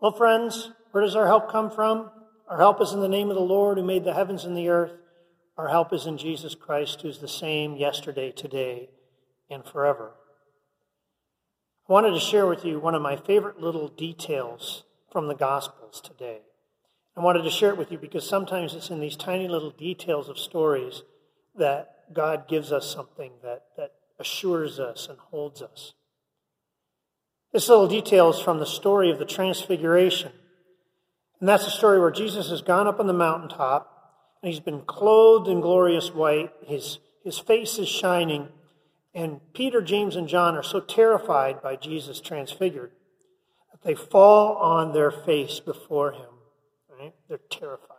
Well, friends, where does our help come from? Our help is in the name of the Lord who made the heavens and the earth. Our help is in Jesus Christ, who's the same yesterday, today, and forever. I wanted to share with you one of my favorite little details from the Gospels today. I wanted to share it with you because sometimes it's in these tiny little details of stories that God gives us something that, that assures us and holds us. This little detail is from the story of the Transfiguration. And that's a story where Jesus has gone up on the mountaintop and he's been clothed in glorious white. His, his face is shining. And Peter, James, and John are so terrified by Jesus transfigured that they fall on their face before him. Right? They're terrified.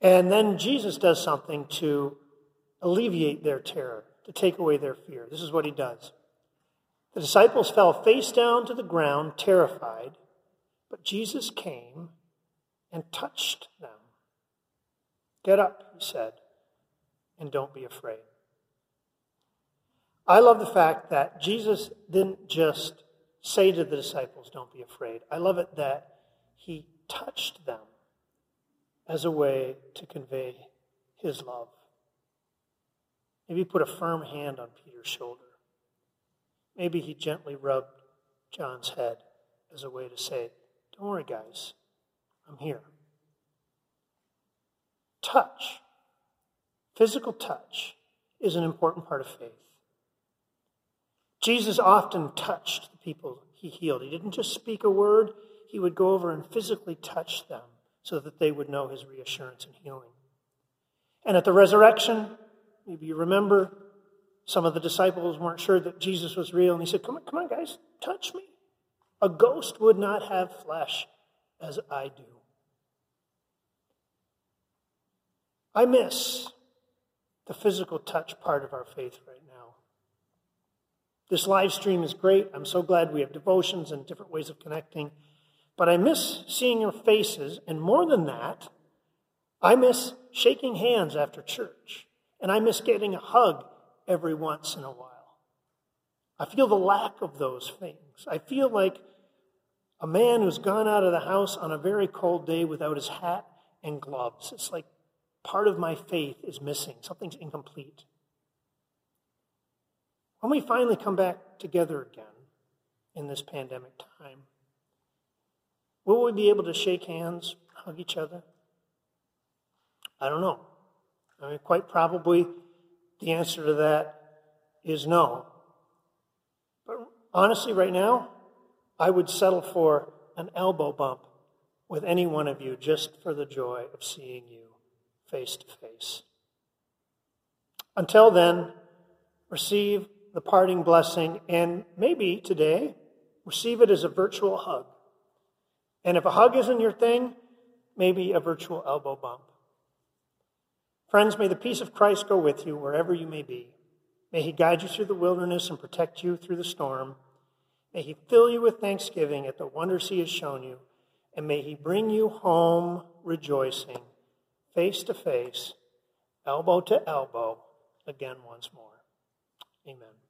And then Jesus does something to alleviate their terror, to take away their fear. This is what he does. The disciples fell face down to the ground, terrified, but Jesus came and touched them. Get up, he said, and don't be afraid. I love the fact that Jesus didn't just say to the disciples, Don't be afraid. I love it that he touched them as a way to convey his love. Maybe put a firm hand on Peter's shoulder. Maybe he gently rubbed John's head as a way to say, Don't worry, guys, I'm here. Touch, physical touch, is an important part of faith. Jesus often touched the people he healed. He didn't just speak a word, he would go over and physically touch them so that they would know his reassurance and healing. And at the resurrection, maybe you remember, some of the disciples weren't sure that Jesus was real, and he said, Come on, come on, guys, touch me. A ghost would not have flesh as I do. I miss the physical touch part of our faith right now. This live stream is great. I'm so glad we have devotions and different ways of connecting. But I miss seeing your faces, and more than that, I miss shaking hands after church, and I miss getting a hug every once in a while. I feel the lack of those things. I feel like a man who's gone out of the house on a very cold day without his hat and gloves. It's like part of my faith is missing, something's incomplete. When we finally come back together again in this pandemic time, will we be able to shake hands, hug each other? I don't know. I mean, quite probably the answer to that is no. But honestly, right now, I would settle for an elbow bump with any one of you just for the joy of seeing you face to face. Until then, receive the parting blessing and maybe today, receive it as a virtual hug. And if a hug isn't your thing, maybe a virtual elbow bump. Friends, may the peace of Christ go with you wherever you may be. May he guide you through the wilderness and protect you through the storm. May he fill you with thanksgiving at the wonders he has shown you. And may he bring you home rejoicing, face to face, elbow to elbow, again once more. Amen.